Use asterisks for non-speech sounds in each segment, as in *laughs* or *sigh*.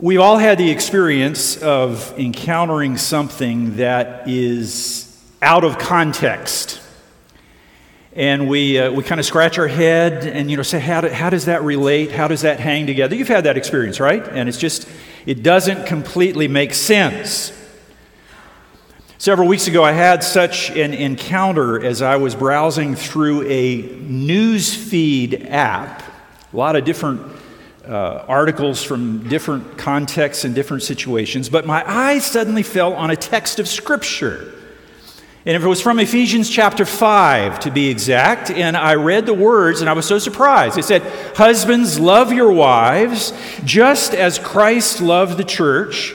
We've all had the experience of encountering something that is out of context. And we, uh, we kind of scratch our head and, you know, say, how, do, how does that relate? How does that hang together? You've had that experience, right? And it's just, it doesn't completely make sense. Several weeks ago, I had such an encounter as I was browsing through a news feed app. A lot of different uh, articles from different contexts and different situations, but my eye suddenly fell on a text of Scripture. And it was from Ephesians chapter 5, to be exact. And I read the words and I was so surprised. It said, Husbands, love your wives, just as Christ loved the church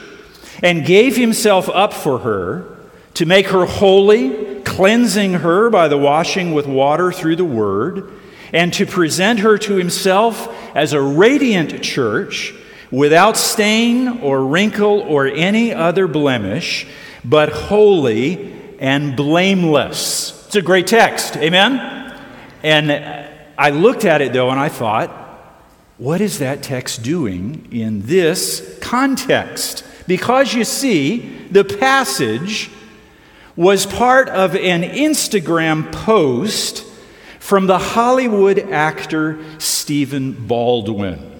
and gave himself up for her to make her holy, cleansing her by the washing with water through the word and to present her to himself as a radiant church without stain or wrinkle or any other blemish, but holy and blameless. It's a great text. Amen? And I looked at it though and I thought, what is that text doing in this context? Because you see, the passage was part of an Instagram post from the Hollywood actor Stephen Baldwin.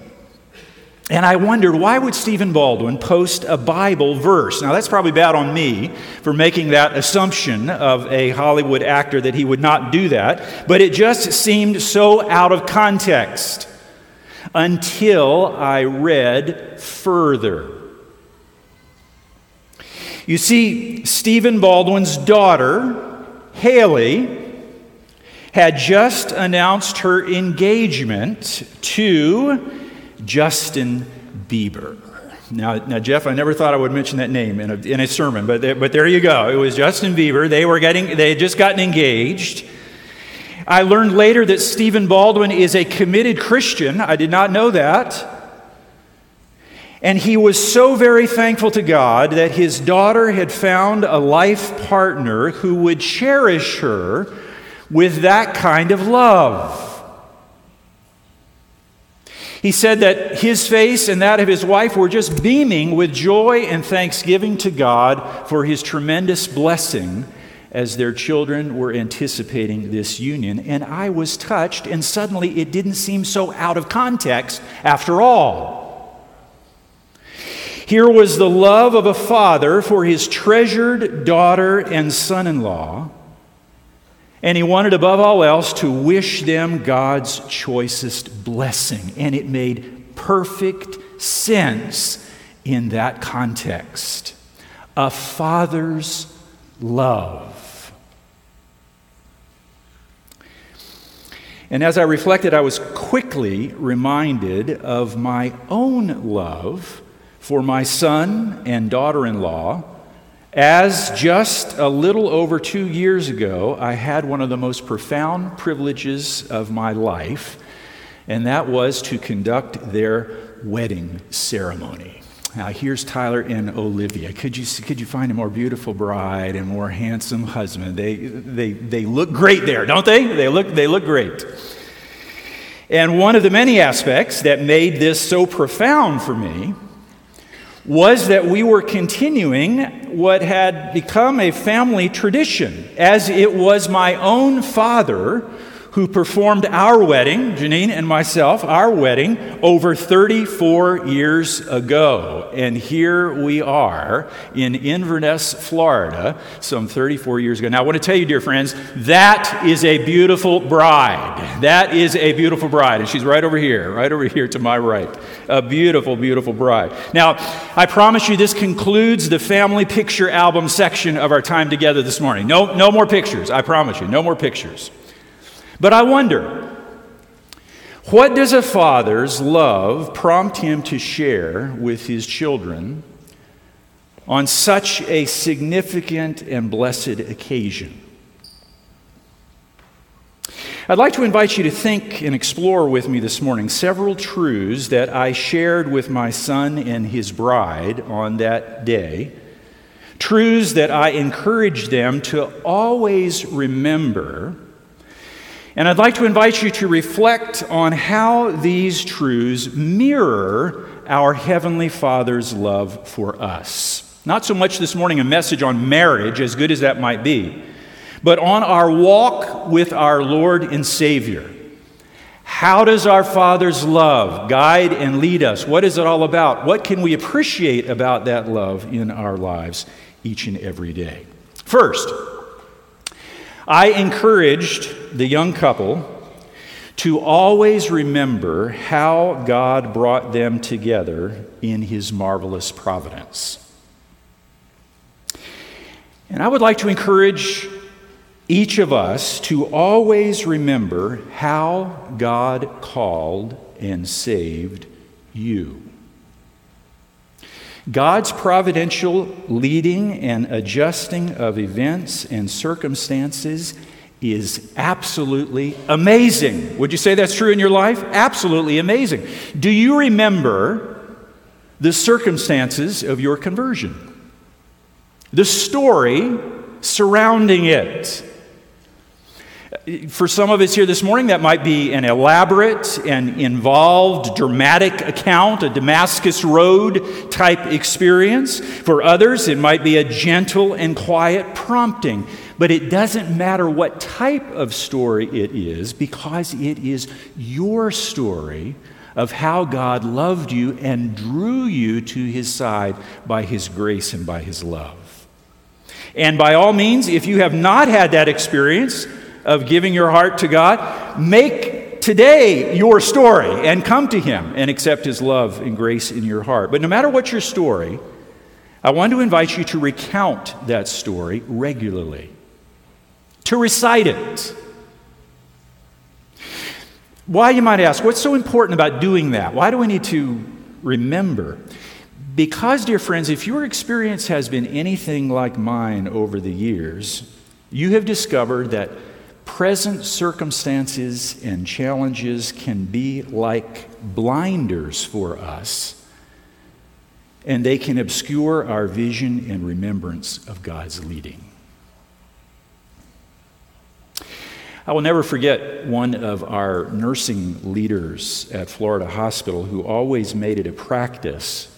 And I wondered, why would Stephen Baldwin post a Bible verse? Now, that's probably bad on me for making that assumption of a Hollywood actor that he would not do that, but it just seemed so out of context until I read further. You see, Stephen Baldwin's daughter, Hailey, had just announced her engagement to Justin Bieber. Now, now, Jeff, I never thought I would mention that name in a, in a sermon, but, there, but there you go. It was Justin Bieber. They, were getting, they had just gotten engaged. I learned later that Stephen Baldwin is a committed Christian. I did not know that. And he was so very thankful to God that his daughter had found a life partner who would cherish her with that kind of love. He said that his face and that of his wife were just beaming with joy and thanksgiving to God for his tremendous blessing as their children were anticipating this union. And I was touched, and suddenly it didn't seem so out of context after all. Here was the love of a father for his treasured daughter and son in law and he wanted, above all else, to wish them God's choicest blessing. And it made perfect sense in that context. A father's love. And as I reflected, I was quickly reminded of my own love for my son and daughter in law as just a little over two years ago, I had one of the most profound privileges of my life, and that was to conduct their wedding ceremony. Now, here's Tyler and Olivia. Could you, could you find a more beautiful bride and more handsome husband? They, they, they look great there, don't they? They look, they look great. And one of the many aspects that made this so profound for me was that we were continuing what had become a family tradition, as it was my own father who performed our wedding, Janine and myself, our wedding, over 34 years ago. And here we are in Inverness, Florida, some 34 years ago. Now, I want to tell you, dear friends, that is a beautiful bride. That is a beautiful bride. And she's right over here, right over here to my right. A beautiful, beautiful bride. Now, I promise you, this concludes the family picture album section of our time together this morning. No, no more pictures. I promise you, no more pictures. But I wonder, what does a father's love prompt him to share with his children on such a significant and blessed occasion? I'd like to invite you to think and explore with me this morning several truths that I shared with my son and his bride on that day. Truths that I encourage them to always remember and I'd like to invite you to reflect on how these truths mirror our Heavenly Father's love for us. Not so much this morning a message on marriage, as good as that might be, but on our walk with our Lord and Savior. How does our Father's love guide and lead us? What is it all about? What can we appreciate about that love in our lives each and every day? First, I encouraged the young couple to always remember how God brought them together in His marvelous providence. And I would like to encourage each of us to always remember how God called and saved you. God's providential leading and adjusting of events and circumstances is absolutely amazing. Would you say that's true in your life? Absolutely amazing. Do you remember the circumstances of your conversion? The story surrounding it. For some of us here this morning, that might be an elaborate and involved, dramatic account, a Damascus Road type experience. For others, it might be a gentle and quiet prompting. But it doesn't matter what type of story it is because it is your story of how God loved you and drew you to his side by his grace and by his love. And by all means, if you have not had that experience of giving your heart to God, make today your story and come to him and accept his love and grace in your heart. But no matter what your story, I want to invite you to recount that story regularly to recite it. Why, you might ask, what's so important about doing that? Why do we need to remember? Because, dear friends, if your experience has been anything like mine over the years, you have discovered that present circumstances and challenges can be like blinders for us, and they can obscure our vision and remembrance of God's leading. I will never forget one of our nursing leaders at Florida Hospital who always made it a practice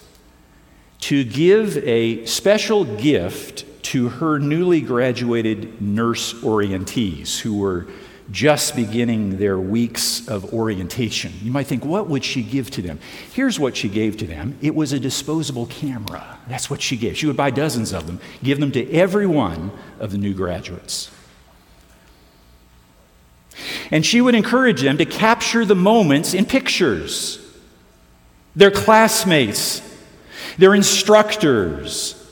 to give a special gift to her newly graduated nurse orientees who were just beginning their weeks of orientation. You might think, what would she give to them? Here's what she gave to them it was a disposable camera. That's what she gave. She would buy dozens of them, give them to every one of the new graduates. And she would encourage them to capture the moments in pictures. Their classmates, their instructors,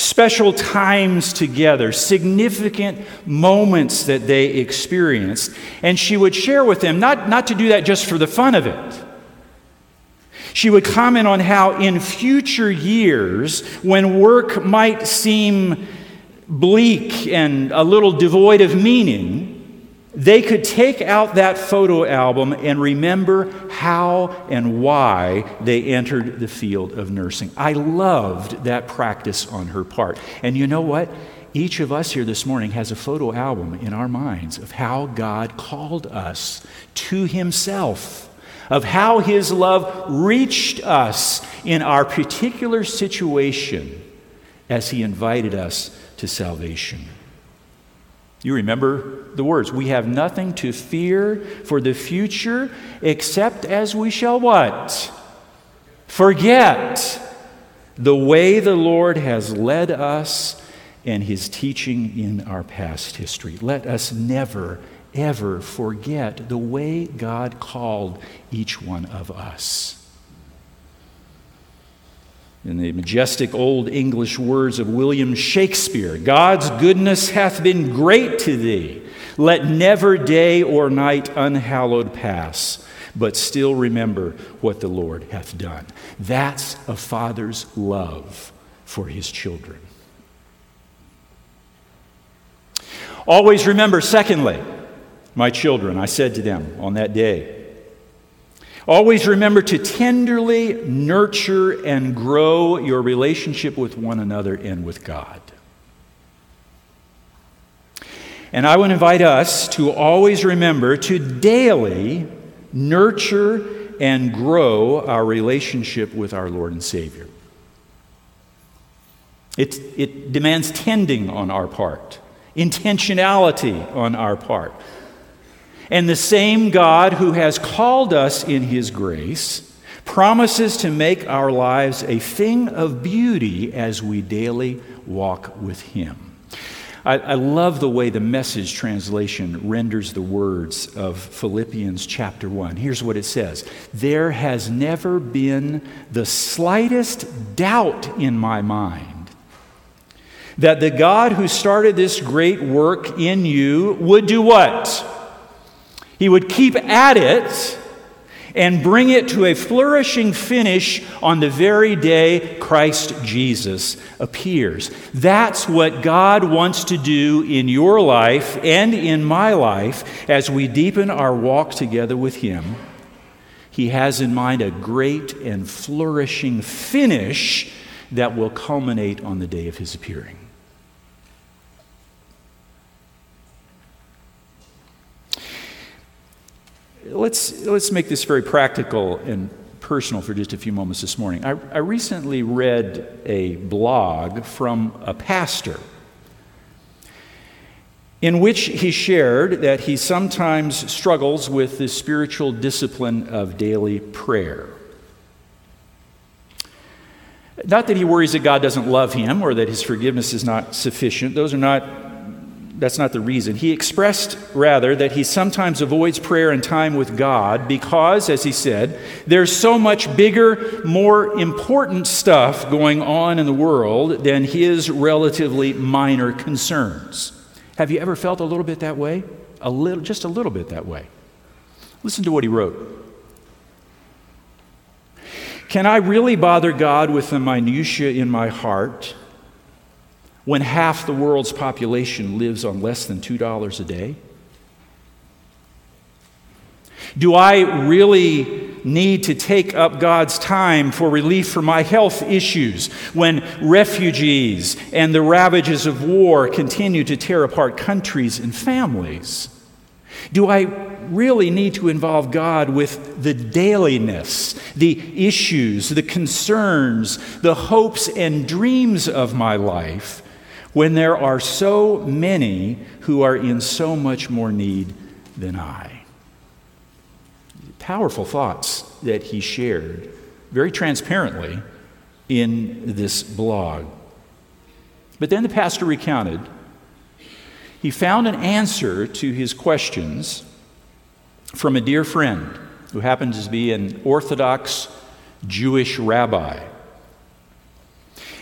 special times together, significant moments that they experienced. And she would share with them, not, not to do that just for the fun of it. She would comment on how in future years, when work might seem bleak and a little devoid of meaning, they could take out that photo album and remember how and why they entered the field of nursing. I loved that practice on her part. And you know what? Each of us here this morning has a photo album in our minds of how God called us to Himself, of how His love reached us in our particular situation as He invited us to salvation. You remember the words, we have nothing to fear for the future except as we shall what? Forget the way the Lord has led us and his teaching in our past history. Let us never, ever forget the way God called each one of us. In the majestic old English words of William Shakespeare, God's goodness hath been great to thee. Let never day or night unhallowed pass, but still remember what the Lord hath done. That's a father's love for his children. Always remember, secondly, my children, I said to them on that day, Always remember to tenderly nurture and grow your relationship with one another and with God. And I would invite us to always remember to daily nurture and grow our relationship with our Lord and Savior. It, it demands tending on our part, intentionality on our part. And the same God who has called us in His grace promises to make our lives a thing of beauty as we daily walk with Him. I, I, love the way the message translation renders the words of Philippians chapter 1. Here's what it says There has never been the slightest doubt in my mind that the God who started this great work in you would do what? He would keep at it and bring it to a flourishing finish on the very day Christ Jesus appears. That's what God wants to do in your life and in my life as we deepen our walk together with Him. He has in mind a great and flourishing finish that will culminate on the day of His appearing. Let's, let's make this very practical and personal for just a few moments this morning. I, I recently read a blog from a pastor in which he shared that he sometimes struggles with the spiritual discipline of daily prayer. Not that he worries that God doesn't love him or that his forgiveness is not sufficient. Those are not that's not the reason. He expressed, rather, that he sometimes avoids prayer and time with God because, as he said, there's so much bigger, more important stuff going on in the world than his relatively minor concerns. Have you ever felt a little bit that way? A little, just a little bit that way. Listen to what he wrote. Can I really bother God with the minutiae in my heart? When half the world's population lives on less than $2 a day? Do I really need to take up God's time for relief for my health issues when refugees and the ravages of war continue to tear apart countries and families? Do I really need to involve God with the dailiness, the issues, the concerns, the hopes and dreams of my life when there are so many who are in so much more need than I? Powerful thoughts that he shared very transparently in this blog. But then the pastor recounted he found an answer to his questions from a dear friend who happens to be an Orthodox Jewish rabbi.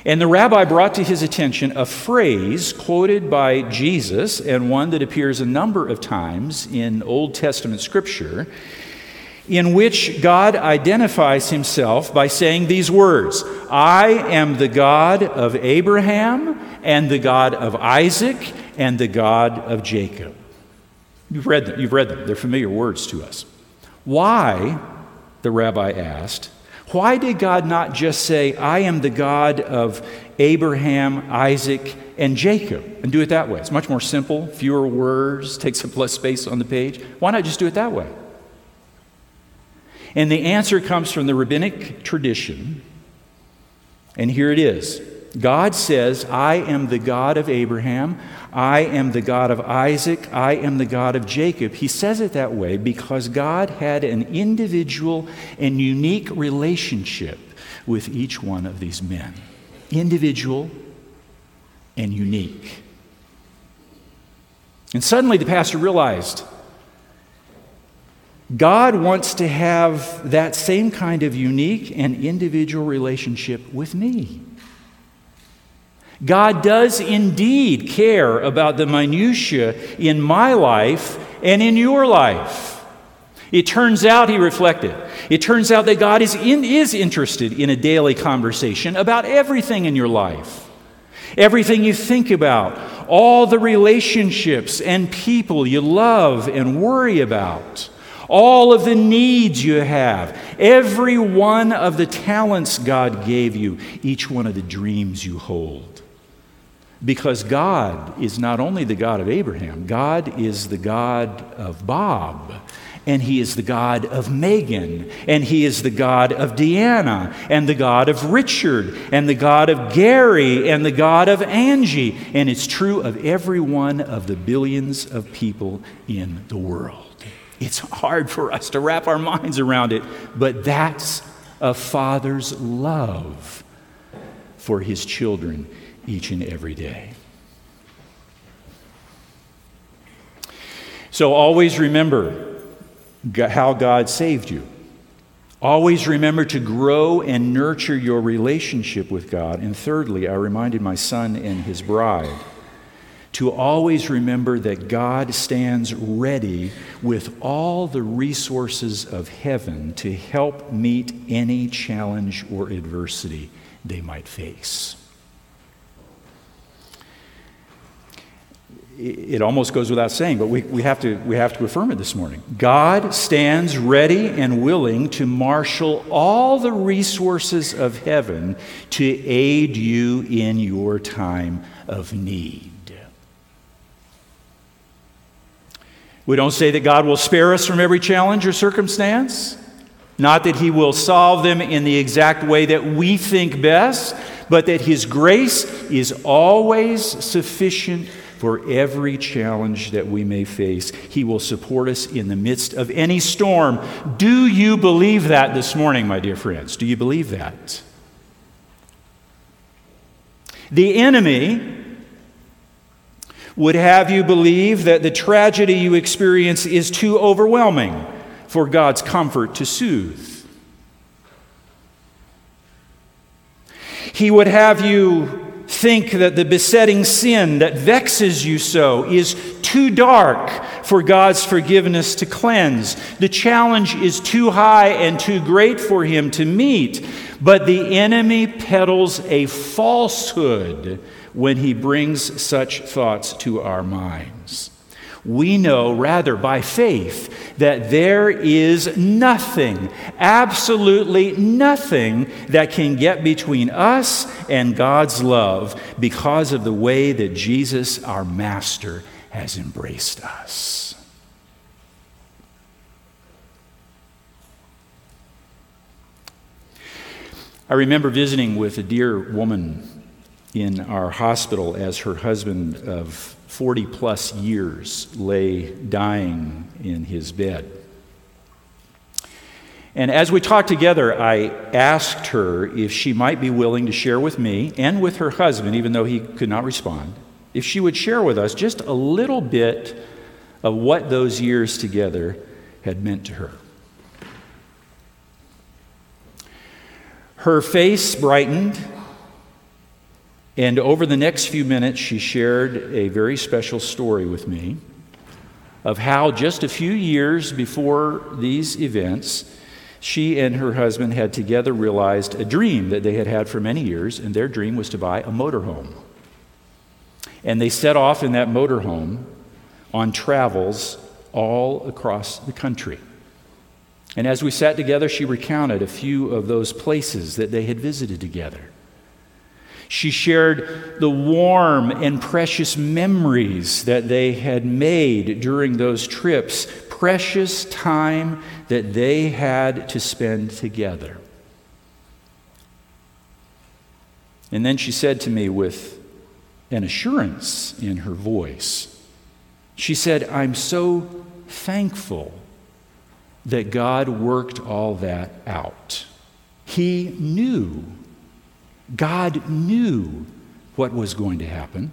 And the rabbi brought to his attention a phrase quoted by Jesus and one that appears a number of times in Old Testament scripture, in which God identifies himself by saying these words I am the God of Abraham, and the God of Isaac, and the God of Jacob. You've read them, you've read them. they're familiar words to us. Why, the rabbi asked, why did God not just say, I am the God of Abraham, Isaac, and Jacob, and do it that way? It's much more simple, fewer words, takes up less space on the page. Why not just do it that way? And the answer comes from the rabbinic tradition, and here it is God says, I am the God of Abraham, I am the God of Isaac, I am the God of Jacob. He says it that way because God had an individual and unique relationship with each one of these men. Individual and unique. And suddenly the pastor realized God wants to have that same kind of unique and individual relationship with me. God does indeed care about the minutiae in my life and in your life. It turns out, he reflected, it turns out that God is, in, is interested in a daily conversation about everything in your life. Everything you think about, all the relationships and people you love and worry about, all of the needs you have, every one of the talents God gave you, each one of the dreams you hold. Because God is not only the God of Abraham, God is the God of Bob and he is the God of Megan, and he is the God of Deanna, and the God of Richard, and the God of Gary, and the God of Angie. And it's true of every one of the billions of people in the world. It's hard for us to wrap our minds around it, but that's a father's love for his children each and every day. So always remember how God saved you. Always remember to grow and nurture your relationship with God. And thirdly, I reminded my son and his bride to always remember that God stands ready with all the resources of heaven to help meet any challenge or adversity they might face. It almost goes without saying, but we, we, have to, we have to affirm it this morning. God stands ready and willing to marshal all the resources of heaven to aid you in your time of need. We don't say that God will spare us from every challenge or circumstance, not that He will solve them in the exact way that we think best, but that His grace is always sufficient for every challenge that we may face. He will support us in the midst of any storm. Do you believe that this morning, my dear friends? Do you believe that? The enemy would have you believe that the tragedy you experience is too overwhelming for God's comfort to soothe. He would have you think that the besetting sin that vexes you so is too dark for God's forgiveness to cleanse. The challenge is too high and too great for Him to meet. But the enemy peddles a falsehood when he brings such thoughts to our minds we know rather by faith that there is nothing, absolutely nothing, that can get between us and God's love because of the way that Jesus, our Master, has embraced us. I remember visiting with a dear woman in our hospital as her husband of 40 plus years lay dying in his bed. And as we talked together, I asked her if she might be willing to share with me and with her husband, even though he could not respond, if she would share with us just a little bit of what those years together had meant to her. Her face brightened and over the next few minutes, she shared a very special story with me of how just a few years before these events, she and her husband had together realized a dream that they had had for many years, and their dream was to buy a motorhome. And they set off in that motorhome on travels all across the country. And as we sat together, she recounted a few of those places that they had visited together. She shared the warm and precious memories that they had made during those trips, precious time that they had to spend together. And then she said to me with an assurance in her voice, she said, I'm so thankful that God worked all that out. He knew God knew what was going to happen.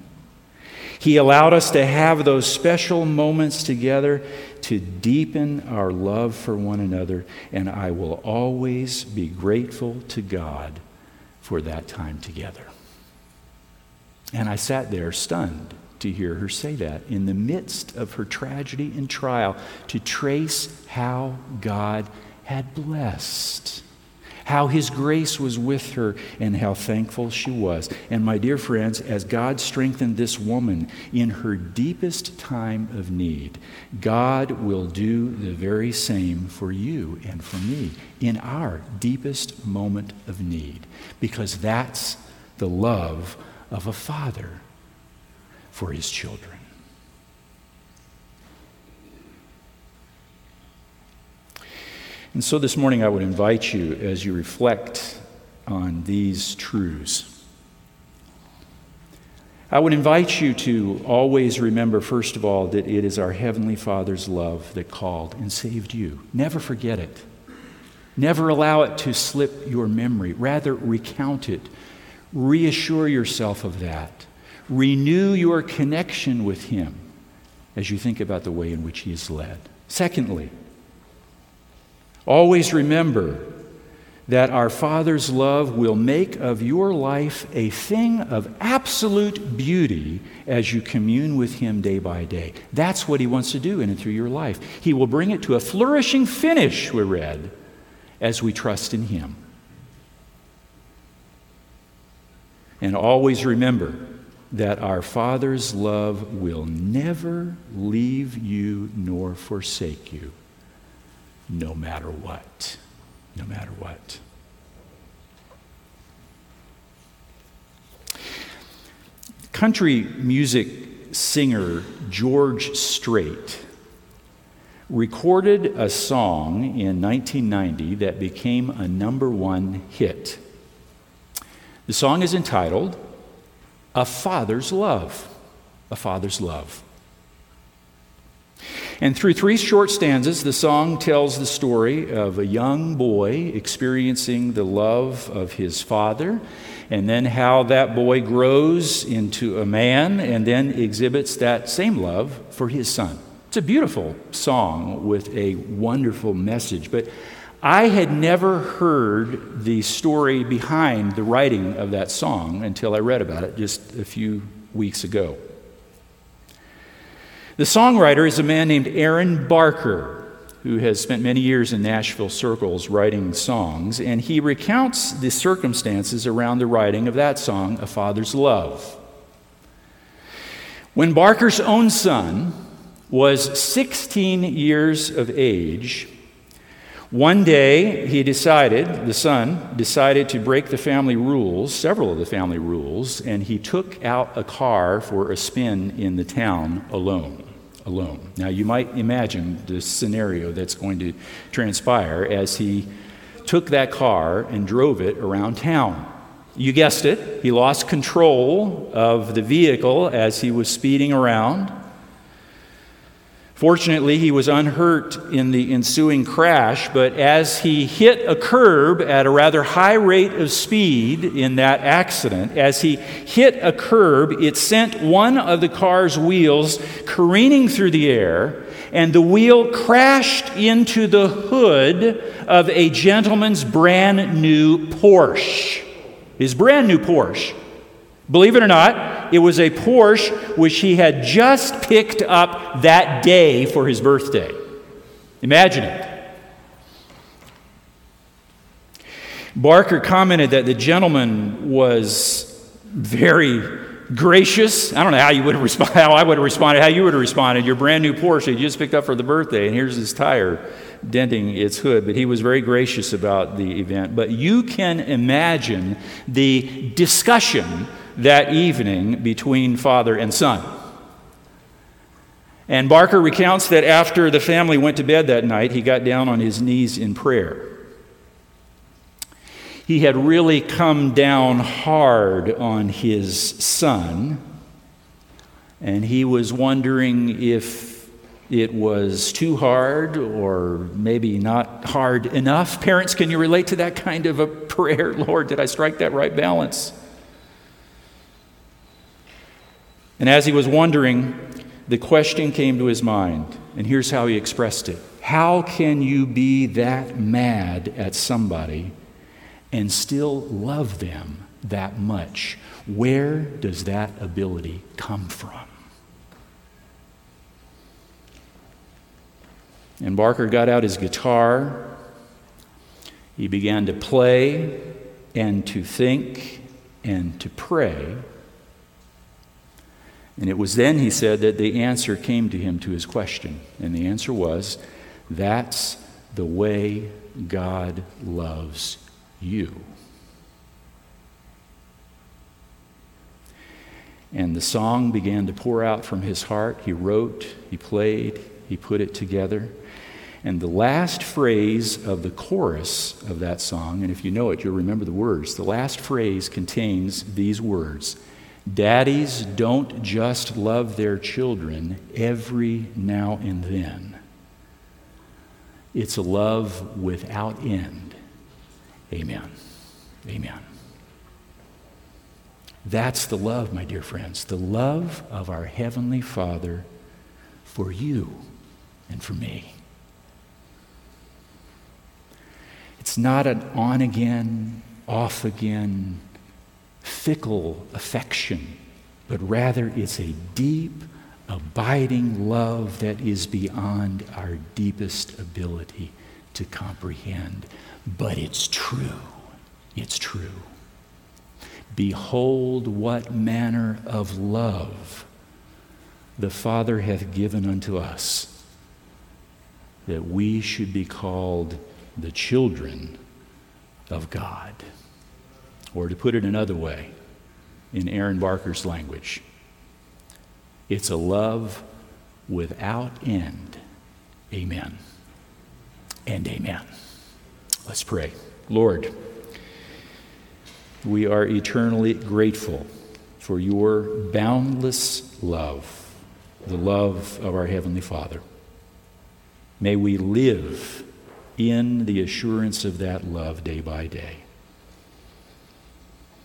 He allowed us to have those special moments together to deepen our love for one another, and I will always be grateful to God for that time together. And I sat there stunned to hear her say that in the midst of her tragedy and trial, to trace how God had blessed how His grace was with her, and how thankful she was. And my dear friends, as God strengthened this woman in her deepest time of need, God will do the very same for you and for me in our deepest moment of need, because that's the love of a father for his children. And so this morning, I would invite you as you reflect on these truths. I would invite you to always remember, first of all, that it is our Heavenly Father's love that called and saved you. Never forget it. Never allow it to slip your memory. Rather, recount it. Reassure yourself of that. Renew your connection with Him as you think about the way in which He is led. Secondly, Always remember that our Father's love will make of your life a thing of absolute beauty as you commune with Him day by day. That's what He wants to do in and through your life. He will bring it to a flourishing finish, we read, as we trust in Him. And always remember that our Father's love will never leave you nor forsake you no matter what. No matter what. Country music singer George Strait recorded a song in 1990 that became a number one hit. The song is entitled A Father's Love. A Father's Love. And through three short stanzas, the song tells the story of a young boy experiencing the love of his father, and then how that boy grows into a man and then exhibits that same love for his son. It's a beautiful song with a wonderful message, but I had never heard the story behind the writing of that song until I read about it just a few weeks ago. The songwriter is a man named Aaron Barker, who has spent many years in Nashville circles writing songs, and he recounts the circumstances around the writing of that song, A Father's Love. When Barker's own son was 16 years of age, one day he decided, the son decided to break the family rules, several of the family rules, and he took out a car for a spin in the town alone alone. Now, you might imagine the scenario that's going to transpire as he took that car and drove it around town. You guessed it, he lost control of the vehicle as he was speeding around. Fortunately, he was unhurt in the ensuing crash, but as he hit a curb at a rather high rate of speed in that accident, as he hit a curb, it sent one of the car's wheels careening through the air, and the wheel crashed into the hood of a gentleman's brand new Porsche. His brand new Porsche. Believe it or not, it was a Porsche which he had just picked up that day for his birthday. Imagine it. Barker commented that the gentleman was very gracious. I don't know how you would have responded, how I would have responded, how you would have responded. Your brand new Porsche you just picked up for the birthday, and here's this tire denting its hood. But he was very gracious about the event. But you can imagine the discussion that evening between father and son. And Barker recounts that after the family went to bed that night, he got down on his knees in prayer. He had really come down hard on his son, and he was wondering if it was too hard or maybe not hard enough. Parents, can you relate to that kind of a prayer? *laughs* Lord, did I strike that right balance? And as he was wondering, the question came to his mind, and here's how he expressed it How can you be that mad at somebody and still love them that much? Where does that ability come from? And Barker got out his guitar. He began to play and to think and to pray. And it was then, he said, that the answer came to him to his question. And the answer was, That's the way God loves you. And the song began to pour out from his heart. He wrote, he played, he put it together. And the last phrase of the chorus of that song, and if you know it, you'll remember the words. The last phrase contains these words Daddies don't just love their children every now and then, it's a love without end. Amen. Amen. That's the love, my dear friends, the love of our Heavenly Father for you and for me. It's not an on again, off again, fickle affection, but rather it's a deep, abiding love that is beyond our deepest ability to comprehend. But it's true. It's true. Behold, what manner of love the Father hath given unto us, that we should be called the children of God. Or to put it another way, in Aaron Barker's language, it's a love without end. Amen. And amen. Let's pray. Lord, we are eternally grateful for your boundless love, the love of our Heavenly Father. May we live in the assurance of that love day by day.